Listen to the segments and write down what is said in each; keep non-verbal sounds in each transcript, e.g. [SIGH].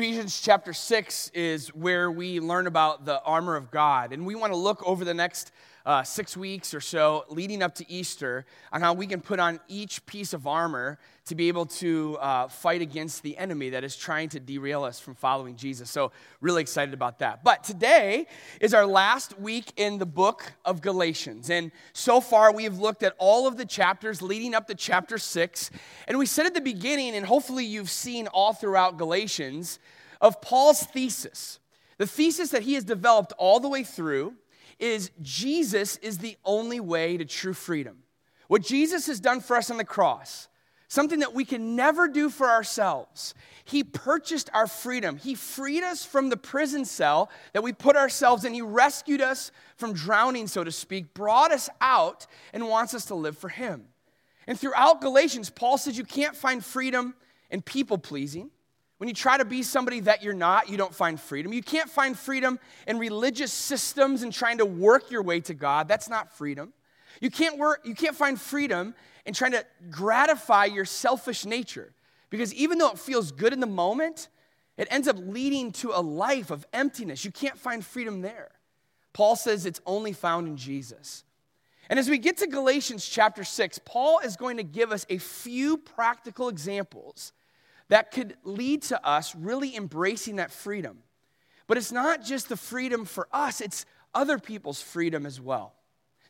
Ephesians chapter 6 is where we learn about the armor of God. And we want to look over the next uh, six weeks or so leading up to Easter on how we can put on each piece of armor to be able to uh, fight against the enemy that is trying to derail us from following Jesus. So, really excited about that. But today is our last week in the book of Galatians. And so far, we have looked at all of the chapters leading up to chapter six. And we said at the beginning, and hopefully you've seen all throughout Galatians, of Paul's thesis. The thesis that he has developed all the way through is Jesus is the only way to true freedom. What Jesus has done for us on the cross, something that we can never do for ourselves. He purchased our freedom. He freed us from the prison cell that we put ourselves in. He rescued us from drowning, so to speak, brought us out, and wants us to live for Him. And throughout Galatians, Paul says you can't find freedom in people pleasing. When you try to be somebody that you're not, you don't find freedom. You can't find freedom in religious systems and trying to work your way to God. That's not freedom. You can't, work, you can't find freedom in trying to gratify your selfish nature. Because even though it feels good in the moment, it ends up leading to a life of emptiness. You can't find freedom there. Paul says it's only found in Jesus. And as we get to Galatians chapter 6, Paul is going to give us a few practical examples that could lead to us really embracing that freedom. But it's not just the freedom for us, it's other people's freedom as well.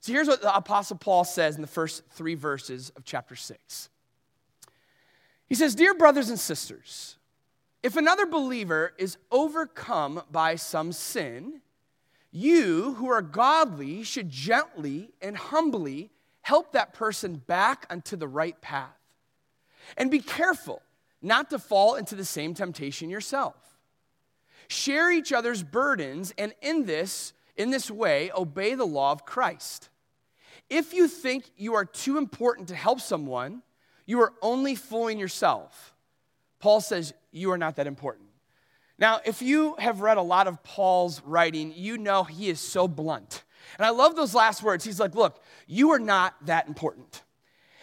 So here's what the Apostle Paul says in the first three verses of chapter 6. He says, Dear brothers and sisters, if another believer is overcome by some sin, you who are godly should gently and humbly help that person back onto the right path. And be careful not to fall into the same temptation yourself. Share each other's burdens, and in this, in this way, obey the law of Christ. If you think you are too important to help someone, you are only fooling yourself. Paul says you are not that important. Now, if you have read a lot of Paul's writing, you know he is so blunt. And I love those last words. He's like, Look, you are not that important.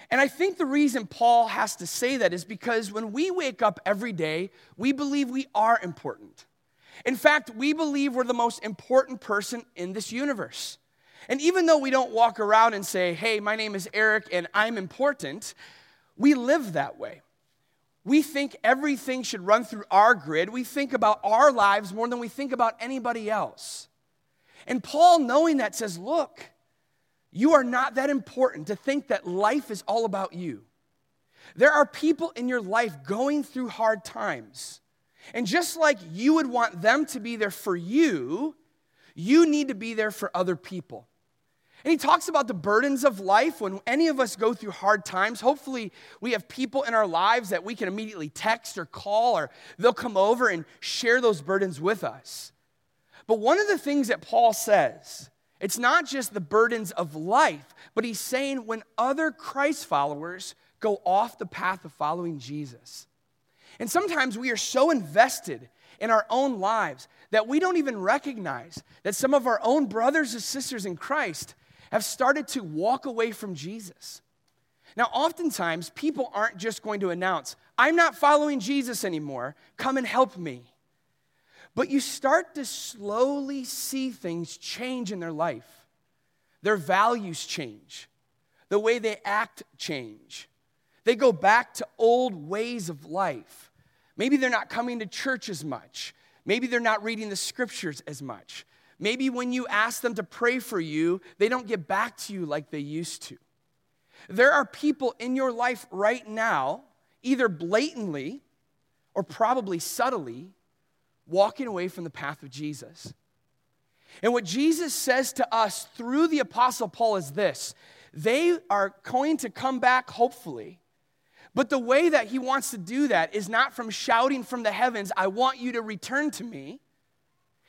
And I think the reason Paul has to say that is because when we wake up every day, we believe we are important. In fact, we believe we're the most important person in this universe. And even though we don't walk around and say, hey, my name is Eric and I'm important, we live that way. We think everything should run through our grid. We think about our lives more than we think about anybody else. And Paul, knowing that, says, look, you are not that important to think that life is all about you. There are people in your life going through hard times. And just like you would want them to be there for you, you need to be there for other people. And he talks about the burdens of life. When any of us go through hard times, hopefully we have people in our lives that we can immediately text or call, or they'll come over and share those burdens with us. But one of the things that Paul says it's not just the burdens of life, but he's saying when other Christ followers go off the path of following Jesus. And sometimes we are so invested in our own lives that we don't even recognize that some of our own brothers and sisters in Christ have started to walk away from Jesus. Now, oftentimes, people aren't just going to announce, I'm not following Jesus anymore, come and help me. But you start to slowly see things change in their life. Their values change, the way they act change. They go back to old ways of life. Maybe they're not coming to church as much. Maybe they're not reading the scriptures as much. Maybe when you ask them to pray for you, they don't get back to you like they used to. There are people in your life right now, either blatantly or probably subtly, walking away from the path of Jesus. And what Jesus says to us through the Apostle Paul is this they are going to come back, hopefully. But the way that he wants to do that is not from shouting from the heavens, I want you to return to me.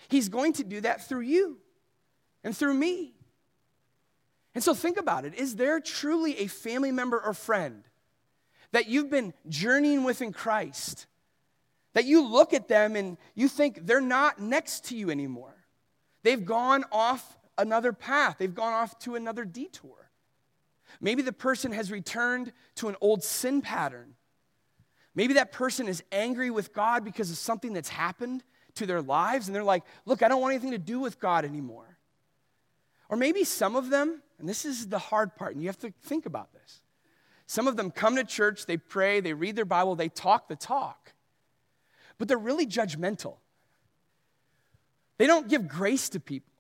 He's going to do that through you and through me. And so think about it. Is there truly a family member or friend that you've been journeying with in Christ that you look at them and you think they're not next to you anymore. They've gone off another path, they've gone off to another detour. Maybe the person has returned to an old sin pattern. Maybe that person is angry with God because of something that's happened to their lives, and they're like, Look, I don't want anything to do with God anymore. Or maybe some of them, and this is the hard part, and you have to think about this. Some of them come to church, they pray, they read their Bible, they talk the talk, but they're really judgmental. They don't give grace to people,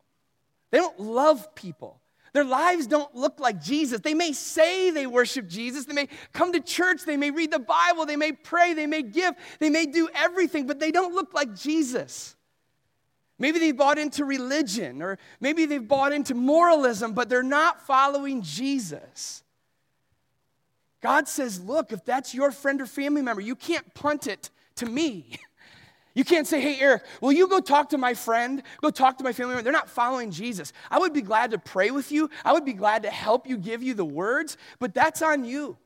they don't love people. Their lives don't look like Jesus. They may say they worship Jesus. They may come to church. They may read the Bible. They may pray. They may give. They may do everything, but they don't look like Jesus. Maybe they bought into religion, or maybe they've bought into moralism, but they're not following Jesus. God says, Look, if that's your friend or family member, you can't punt it to me. [LAUGHS] You can't say, hey, Eric, will you go talk to my friend? Go talk to my family member. They're not following Jesus. I would be glad to pray with you. I would be glad to help you give you the words, but that's on you.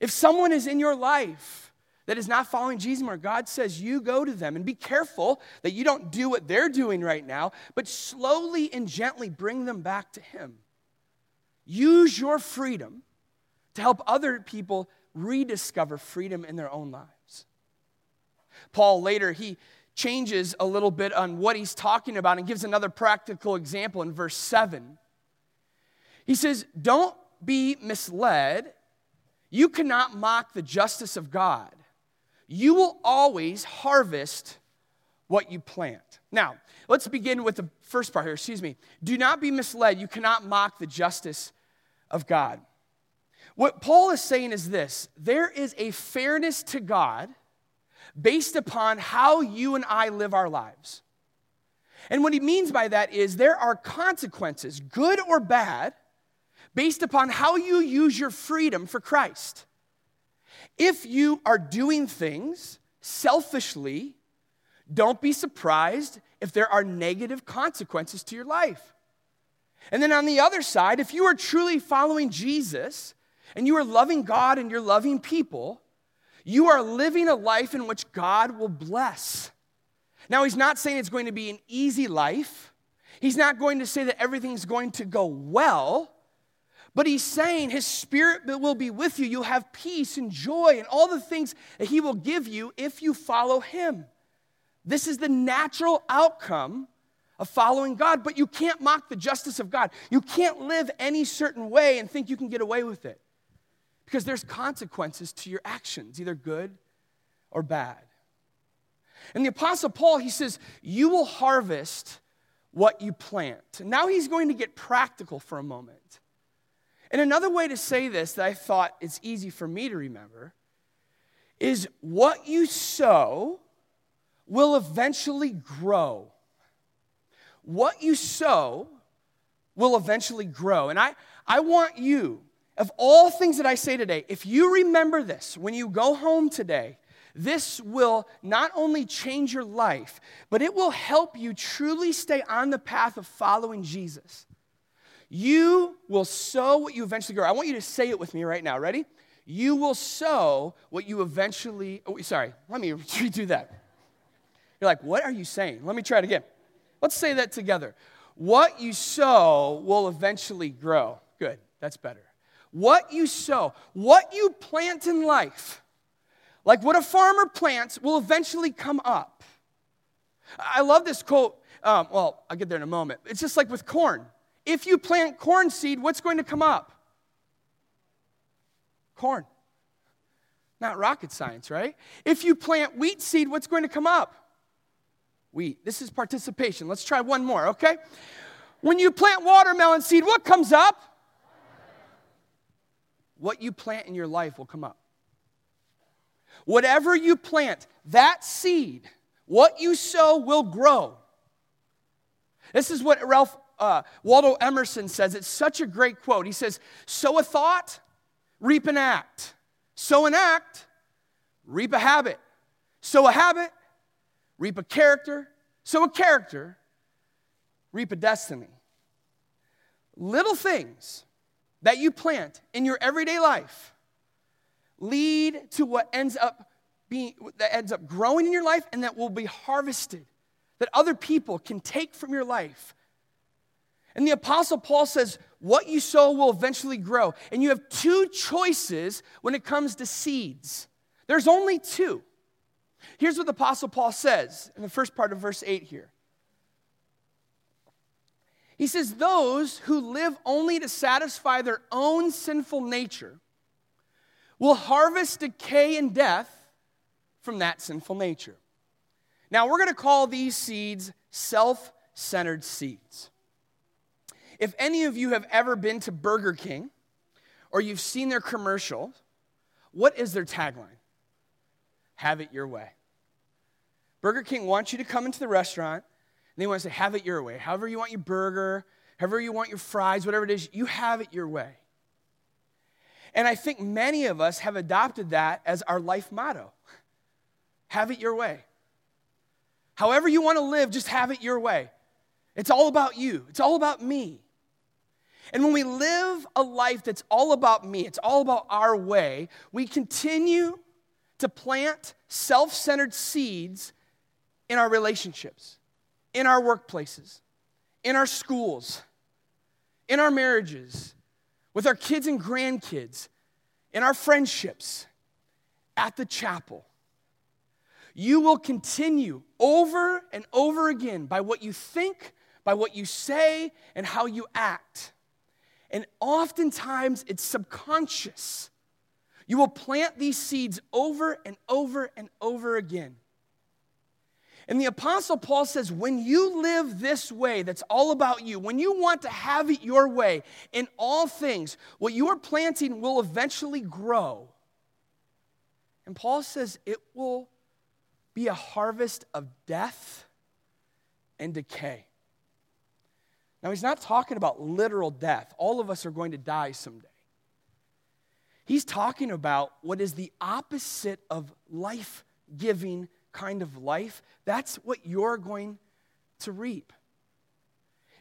If someone is in your life that is not following Jesus more, God says you go to them and be careful that you don't do what they're doing right now, but slowly and gently bring them back to Him. Use your freedom to help other people rediscover freedom in their own lives. Paul later, he changes a little bit on what he's talking about and gives another practical example in verse 7. He says, Don't be misled. You cannot mock the justice of God. You will always harvest what you plant. Now, let's begin with the first part here. Excuse me. Do not be misled. You cannot mock the justice of God. What Paul is saying is this there is a fairness to God based upon how you and I live our lives. And what he means by that is there are consequences, good or bad, based upon how you use your freedom for Christ. If you are doing things selfishly, don't be surprised if there are negative consequences to your life. And then on the other side, if you are truly following Jesus and you are loving God and you're loving people, you are living a life in which God will bless. Now, he's not saying it's going to be an easy life. He's not going to say that everything's going to go well, but he's saying his spirit will be with you. You'll have peace and joy and all the things that he will give you if you follow him. This is the natural outcome of following God, but you can't mock the justice of God. You can't live any certain way and think you can get away with it because there's consequences to your actions, either good or bad. And the Apostle Paul, he says, You will harvest what you plant. Now he's going to get practical for a moment. And another way to say this that I thought is easy for me to remember is what you sow will eventually grow. What you sow will eventually grow. And I, I want you of all things that I say today, if you remember this when you go home today, this will not only change your life, but it will help you truly stay on the path of following Jesus. You will sow what you eventually grow. I want you to say it with me right now. Ready? You will sow what you eventually. Oh, sorry, let me [LAUGHS] redo that. You're like, what are you saying? Let me try it again. Let's say that together. What you sow will eventually grow. Good, that's better. What you sow, what you plant in life, like what a farmer plants, will eventually come up. I love this quote. Um, well, I'll get there in a moment. It's just like with corn. If you plant corn seed, what's going to come up? Corn. Not rocket science, right? If you plant wheat seed, what's going to come up? Wheat. This is participation. Let's try one more, okay? When you plant watermelon seed, what comes up? What you plant in your life will come up. Whatever you plant, that seed, what you sow will grow. This is what Ralph uh, Waldo Emerson says. It's such a great quote. He says, Sow a thought, reap an act. Sow an act, reap a habit. Sow a habit, reap a character. Sow a character, reap a destiny. Little things that you plant in your everyday life lead to what ends up being that ends up growing in your life and that will be harvested that other people can take from your life and the apostle paul says what you sow will eventually grow and you have two choices when it comes to seeds There's only two. Here's what the Apostle Paul says in the first part of verse 8 here. He says, Those who live only to satisfy their own sinful nature will harvest decay and death from that sinful nature. Now, we're going to call these seeds self centered seeds. If any of you have ever been to Burger King or you've seen their commercial, what is their tagline? Have it your way. Burger King wants you to come into the restaurant they want to say, Have it your way. However, you want your burger, however, you want your fries, whatever it is, you have it your way. And I think many of us have adopted that as our life motto have it your way. However, you want to live, just have it your way. It's all about you, it's all about me. And when we live a life that's all about me, it's all about our way, we continue to plant self centered seeds in our relationships, in our workplaces, in our schools, in our marriages, with our kids and grandkids, in our friendships, at the chapel. You will continue over and over again by what you think, by what you say, and how you act. And oftentimes it's subconscious. You will plant these seeds over and over and over again. And the Apostle Paul says, when you live this way, that's all about you, when you want to have it your way in all things, what you are planting will eventually grow. And Paul says it will be a harvest of death and decay. Now, he's not talking about literal death. All of us are going to die someday. He's talking about what is the opposite of life giving kind of life. That's what you're going to reap.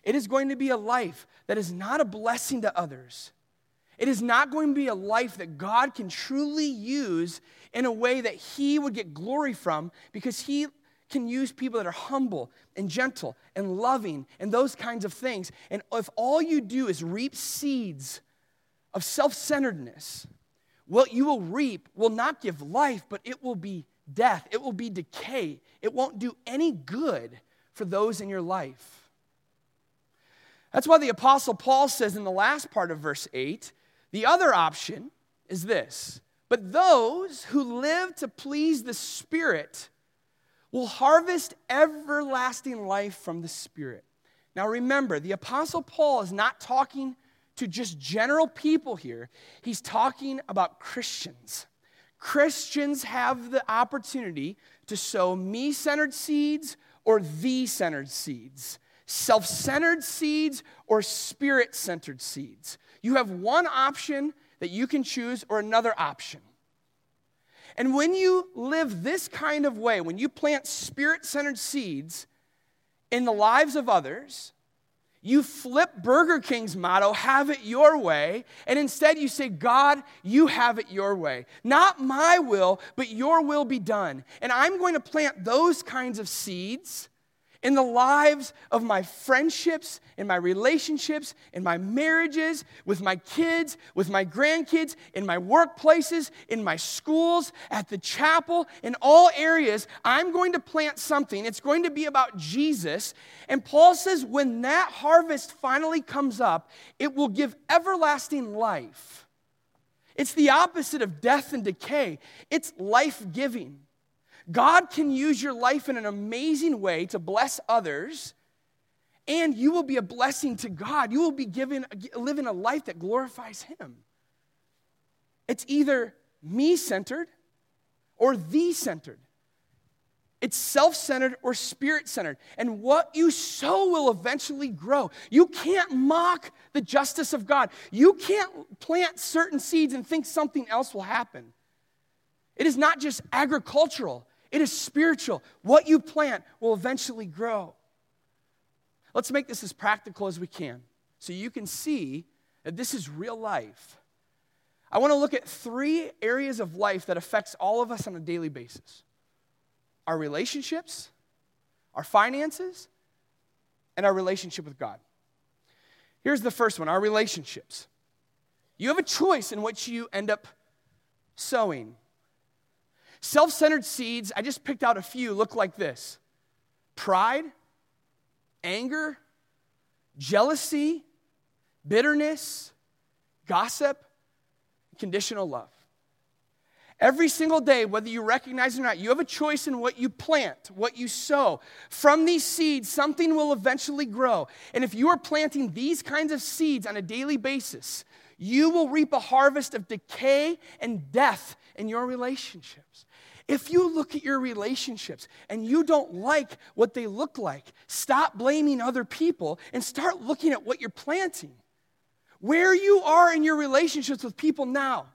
It is going to be a life that is not a blessing to others. It is not going to be a life that God can truly use in a way that He would get glory from because He can use people that are humble and gentle and loving and those kinds of things. And if all you do is reap seeds of self centeredness, what you will reap will not give life, but it will be death. It will be decay. It won't do any good for those in your life. That's why the Apostle Paul says in the last part of verse 8 the other option is this but those who live to please the Spirit will harvest everlasting life from the Spirit. Now remember, the Apostle Paul is not talking to just general people here, he's talking about Christians. Christians have the opportunity to sow me centered seeds or thee centered seeds, self centered seeds or spirit centered seeds. You have one option that you can choose or another option. And when you live this kind of way, when you plant spirit centered seeds in the lives of others, you flip Burger King's motto, have it your way, and instead you say, God, you have it your way. Not my will, but your will be done. And I'm going to plant those kinds of seeds in the lives of my friendships, in my relationships, in my marriages, with my kids, with my grandkids, in my workplaces, in my schools, at the chapel, in all areas, I'm going to plant something. It's going to be about Jesus. And Paul says when that harvest finally comes up, it will give everlasting life. It's the opposite of death and decay, it's life giving. God can use your life in an amazing way to bless others, and you will be a blessing to God. You will be given, living a life that glorifies Him. It's either me centered or thee centered. It's self centered or spirit centered. And what you sow will eventually grow. You can't mock the justice of God. You can't plant certain seeds and think something else will happen. It is not just agricultural, it is spiritual. What you plant will eventually grow. Let's make this as practical as we can so you can see that this is real life. I want to look at three areas of life that affects all of us on a daily basis. Our relationships, our finances, and our relationship with God. Here's the first one, our relationships. You have a choice in which you end up sowing Self centered seeds, I just picked out a few, look like this pride, anger, jealousy, bitterness, gossip, conditional love. Every single day, whether you recognize it or not, you have a choice in what you plant, what you sow. From these seeds, something will eventually grow. And if you are planting these kinds of seeds on a daily basis, you will reap a harvest of decay and death in your relationships. If you look at your relationships and you don't like what they look like, stop blaming other people and start looking at what you're planting. Where you are in your relationships with people now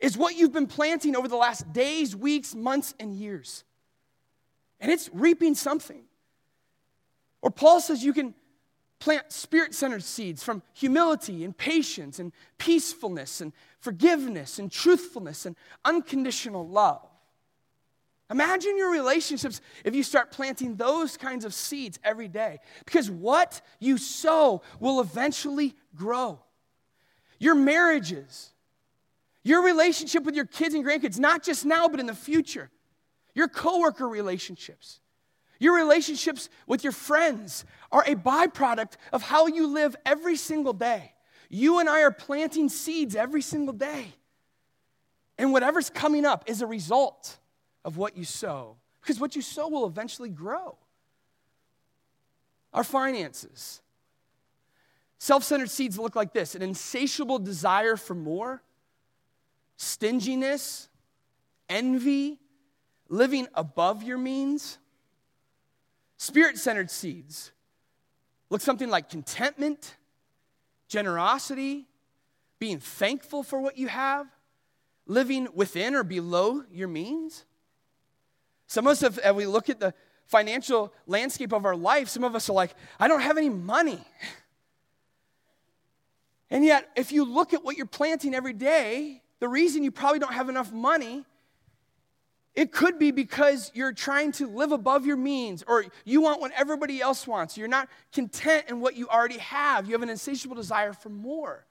is what you've been planting over the last days, weeks, months, and years. And it's reaping something. Or Paul says you can plant spirit centered seeds from humility and patience and peacefulness and forgiveness and truthfulness and unconditional love. Imagine your relationships if you start planting those kinds of seeds every day. Because what you sow will eventually grow. Your marriages, your relationship with your kids and grandkids, not just now, but in the future. Your coworker relationships, your relationships with your friends are a byproduct of how you live every single day. You and I are planting seeds every single day. And whatever's coming up is a result of what you sow, because what you sow will eventually grow. Our finances. Self centered seeds look like this an insatiable desire for more stinginess, envy, living above your means. Spirit centered seeds look something like contentment, generosity, being thankful for what you have, living within or below your means. Some of us, have, as we look at the financial landscape of our life, some of us are like, I don't have any money. And yet, if you look at what you're planting every day, the reason you probably don't have enough money it could be because you're trying to live above your means or you want what everybody else wants. You're not content in what you already have. You have an insatiable desire for more.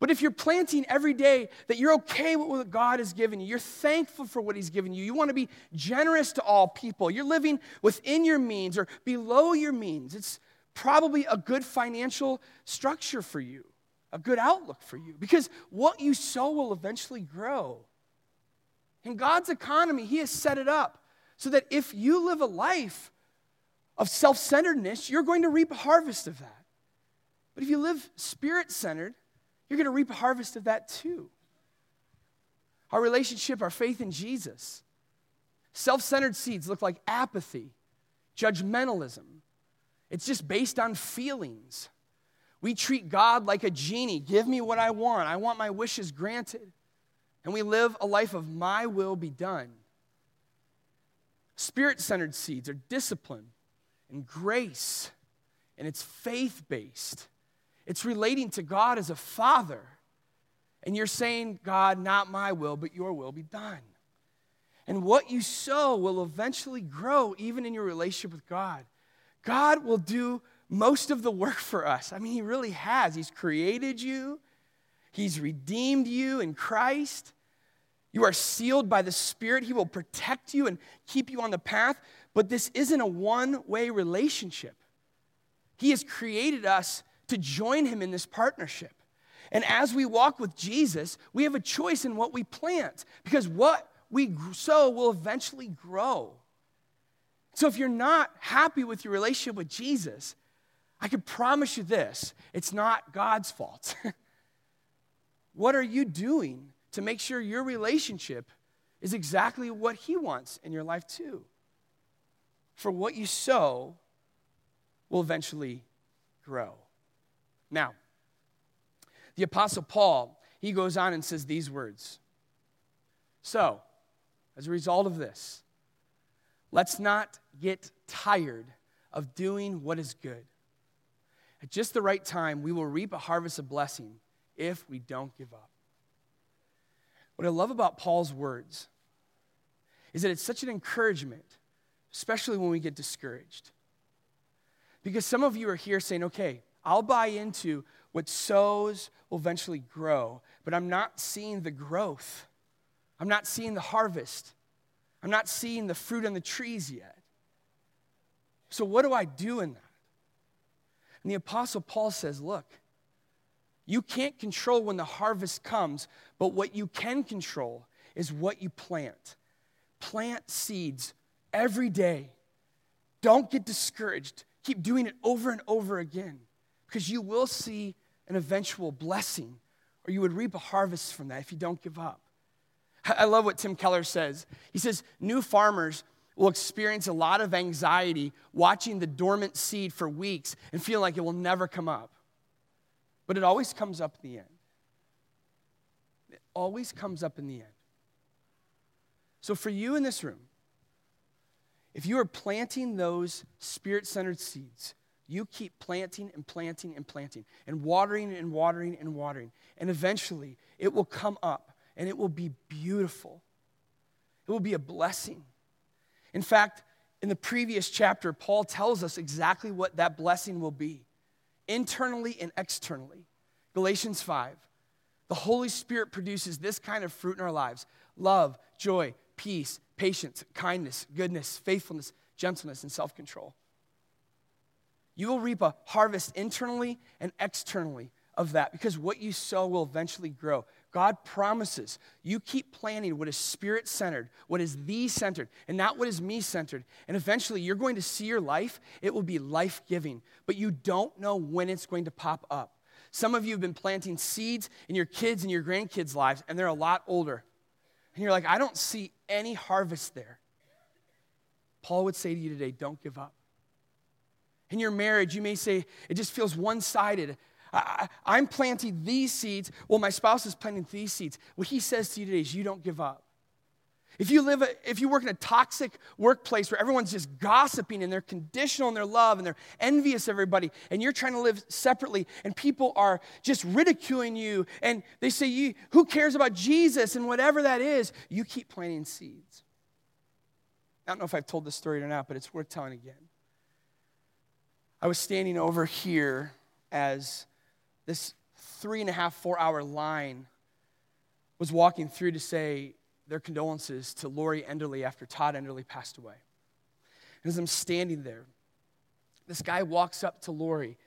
But if you're planting every day that you're okay with what God has given you, you're thankful for what He's given you, you want to be generous to all people, you're living within your means or below your means, it's probably a good financial structure for you a good outlook for you because what you sow will eventually grow. In God's economy, He has set it up so that if you live a life of self centeredness, you're going to reap a harvest of that. But if you live spirit centered, you're going to reap a harvest of that too. Our relationship, our faith in Jesus. Self centered seeds look like apathy, judgmentalism. It's just based on feelings. We treat God like a genie. Give me what I want. I want my wishes granted. And we live a life of my will be done. Spirit centered seeds are discipline and grace, and it's faith based. It's relating to God as a father. And you're saying, God, not my will, but your will be done. And what you sow will eventually grow even in your relationship with God. God will do most of the work for us. I mean, He really has. He's created you, He's redeemed you in Christ. You are sealed by the Spirit. He will protect you and keep you on the path. But this isn't a one way relationship. He has created us to join Him in this partnership. And as we walk with Jesus, we have a choice in what we plant because what we sow will eventually grow. So if you're not happy with your relationship with Jesus, I can promise you this it's not God's fault. [LAUGHS] what are you doing to make sure your relationship is exactly what He wants in your life, too? For what you sow will eventually grow. Now, the Apostle Paul, he goes on and says these words. So, as a result of this, let's not get tired of doing what is good. At just the right time, we will reap a harvest of blessing if we don't give up. What I love about Paul's words is that it's such an encouragement, especially when we get discouraged. Because some of you are here saying, okay, I'll buy into what sows will eventually grow, but I'm not seeing the growth. I'm not seeing the harvest. I'm not seeing the fruit on the trees yet. So, what do I do in that? And the Apostle Paul says, Look, you can't control when the harvest comes, but what you can control is what you plant. Plant seeds every day. Don't get discouraged. Keep doing it over and over again because you will see an eventual blessing, or you would reap a harvest from that if you don't give up. I love what Tim Keller says. He says, New farmers will experience a lot of anxiety watching the dormant seed for weeks and feel like it will never come up. But it always comes up in the end. It always comes up in the end. So, for you in this room, if you are planting those spirit centered seeds, you keep planting and planting and planting and watering and watering and watering. And eventually it will come up and it will be beautiful. It will be a blessing. In fact, in the previous chapter, Paul tells us exactly what that blessing will be internally and externally. Galatians 5. The Holy Spirit produces this kind of fruit in our lives love, joy, peace, patience, kindness, goodness, faithfulness, gentleness, and self control. You will reap a harvest internally and externally of that because what you sow will eventually grow. God promises you keep planting what is spirit centered, what is thee centered, and not what is me centered. And eventually you're going to see your life, it will be life giving, but you don't know when it's going to pop up. Some of you have been planting seeds in your kids' and your grandkids' lives, and they're a lot older. And you're like, I don't see any harvest there. Paul would say to you today, don't give up. In your marriage, you may say, it just feels one sided. I, am planting these seeds. Well, my spouse is planting these seeds. What he says to you today is, you don't give up. If you live, if you work in a toxic workplace where everyone's just gossiping and they're conditional in their love and they're envious of everybody, and you're trying to live separately, and people are just ridiculing you, and they say, you, "Who cares about Jesus?" and whatever that is, you keep planting seeds. I don't know if I've told this story or not, but it's worth telling again. I was standing over here as this three and a half, four hour line was walking through to say their condolences to Lori Enderly after Todd Enderly passed away. And as I'm standing there, this guy walks up to Lori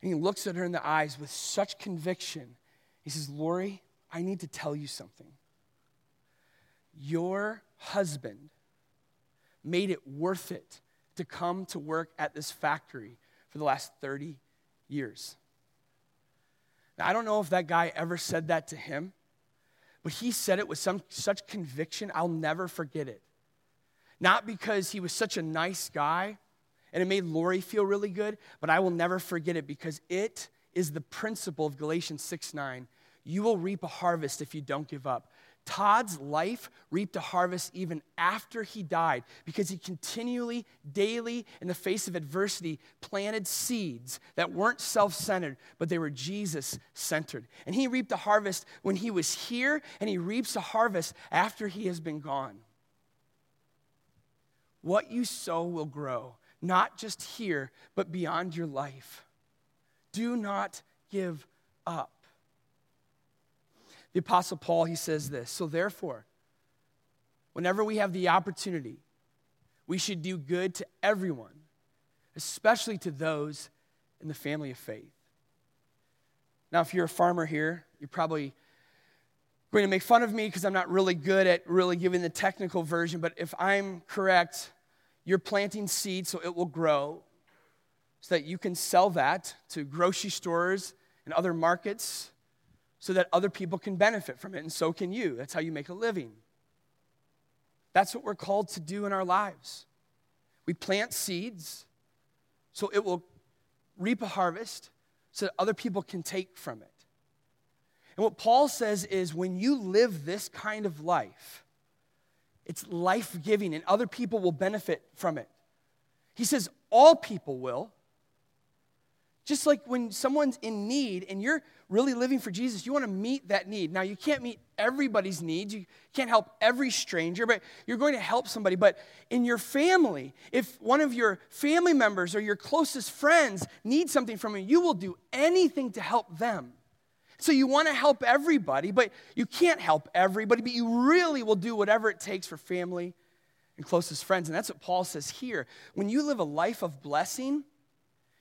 and he looks at her in the eyes with such conviction. He says, Lori, I need to tell you something. Your husband made it worth it to come to work at this factory for the last 30 years. Now, I don't know if that guy ever said that to him, but he said it with some, such conviction, I'll never forget it. Not because he was such a nice guy and it made Lori feel really good, but I will never forget it because it is the principle of Galatians 6 9. You will reap a harvest if you don't give up. Todd's life reaped a harvest even after he died because he continually, daily, in the face of adversity, planted seeds that weren't self centered, but they were Jesus centered. And he reaped a harvest when he was here, and he reaps a harvest after he has been gone. What you sow will grow, not just here, but beyond your life. Do not give up. The Apostle Paul, he says this So therefore, whenever we have the opportunity, we should do good to everyone, especially to those in the family of faith. Now, if you're a farmer here, you're probably going to make fun of me because I'm not really good at really giving the technical version, but if I'm correct, you're planting seeds so it will grow so that you can sell that to grocery stores and other markets so that other people can benefit from it, and so can you. That's how you make a living. That's what we're called to do in our lives. We plant seeds so it will reap a harvest so that other people can take from it. And what Paul says is when you live this kind of life, it's life giving and other people will benefit from it. He says all people will. Just like when someone's in need and you're really living for Jesus, you want to meet that need. Now, you can't meet everybody's needs. You can't help every stranger, but you're going to help somebody. But in your family, if one of your family members or your closest friends need something from you, you will do anything to help them. So you want to help everybody, but you can't help everybody, but you really will do whatever it takes for family and closest friends. And that's what Paul says here. When you live a life of blessing,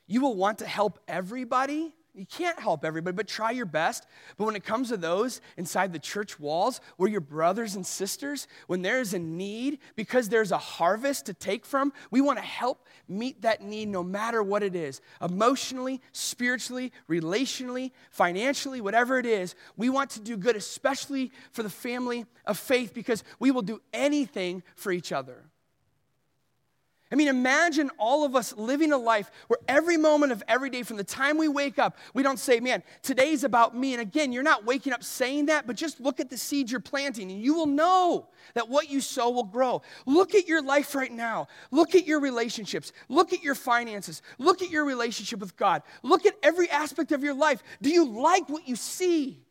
you will want to help everybody you can't help everybody, but try your best. But when it comes to those inside the church walls, where your brothers and sisters, when there is a need, because there's a harvest to take from, we want to help meet that need no matter what it is emotionally, spiritually, relationally, financially, whatever it is. We want to do good, especially for the family of faith, because we will do anything for each other. I mean, imagine all of us living a life where every moment of every day, from the time we wake up, we don't say, man, today's about me. And again, you're not waking up saying that, but just look at the seeds you're planting, and you will know that what you sow will grow. Look at your life right now. Look at your relationships. Look at your finances. Look at your relationship with God. Look at every aspect of your life. Do you like what you see?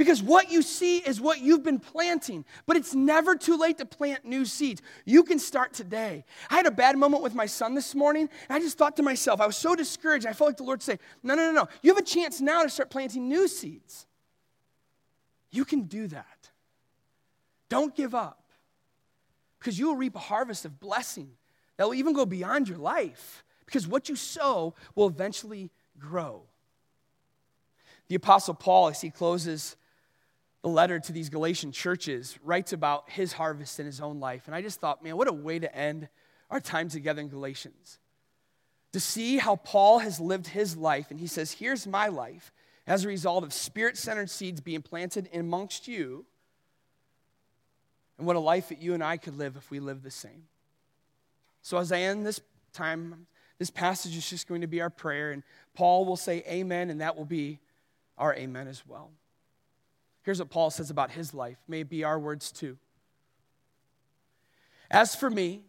Because what you see is what you've been planting, but it's never too late to plant new seeds. You can start today. I had a bad moment with my son this morning, and I just thought to myself, I was so discouraged. I felt like the Lord say, No, no, no, no. You have a chance now to start planting new seeds. You can do that. Don't give up, because you will reap a harvest of blessing that will even go beyond your life, because what you sow will eventually grow. The Apostle Paul, as he closes the letter to these Galatian churches, writes about his harvest in his own life. And I just thought, man, what a way to end our time together in Galatians. To see how Paul has lived his life, and he says, Here's my life as a result of spirit centered seeds being planted amongst you, and what a life that you and I could live if we lived the same. So, as I end this time, this passage is just going to be our prayer, and Paul will say amen, and that will be our amen as well. Here's what Paul says about his life. May it be our words too. As for me,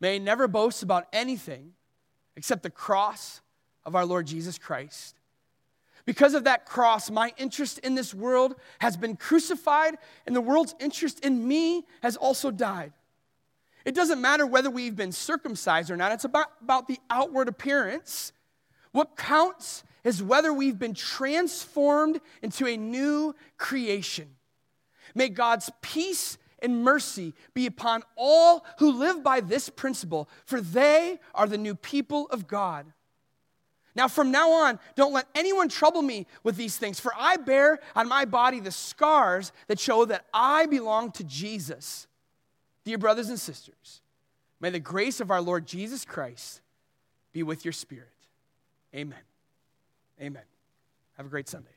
may I never boast about anything except the cross of our Lord Jesus Christ. Because of that cross, my interest in this world has been crucified, and the world's interest in me has also died. It doesn't matter whether we've been circumcised or not, it's about, about the outward appearance. What counts is whether we've been transformed into a new creation. May God's peace and mercy be upon all who live by this principle, for they are the new people of God. Now, from now on, don't let anyone trouble me with these things, for I bear on my body the scars that show that I belong to Jesus. Dear brothers and sisters, may the grace of our Lord Jesus Christ be with your spirit. Amen. Amen. Have a great Sunday.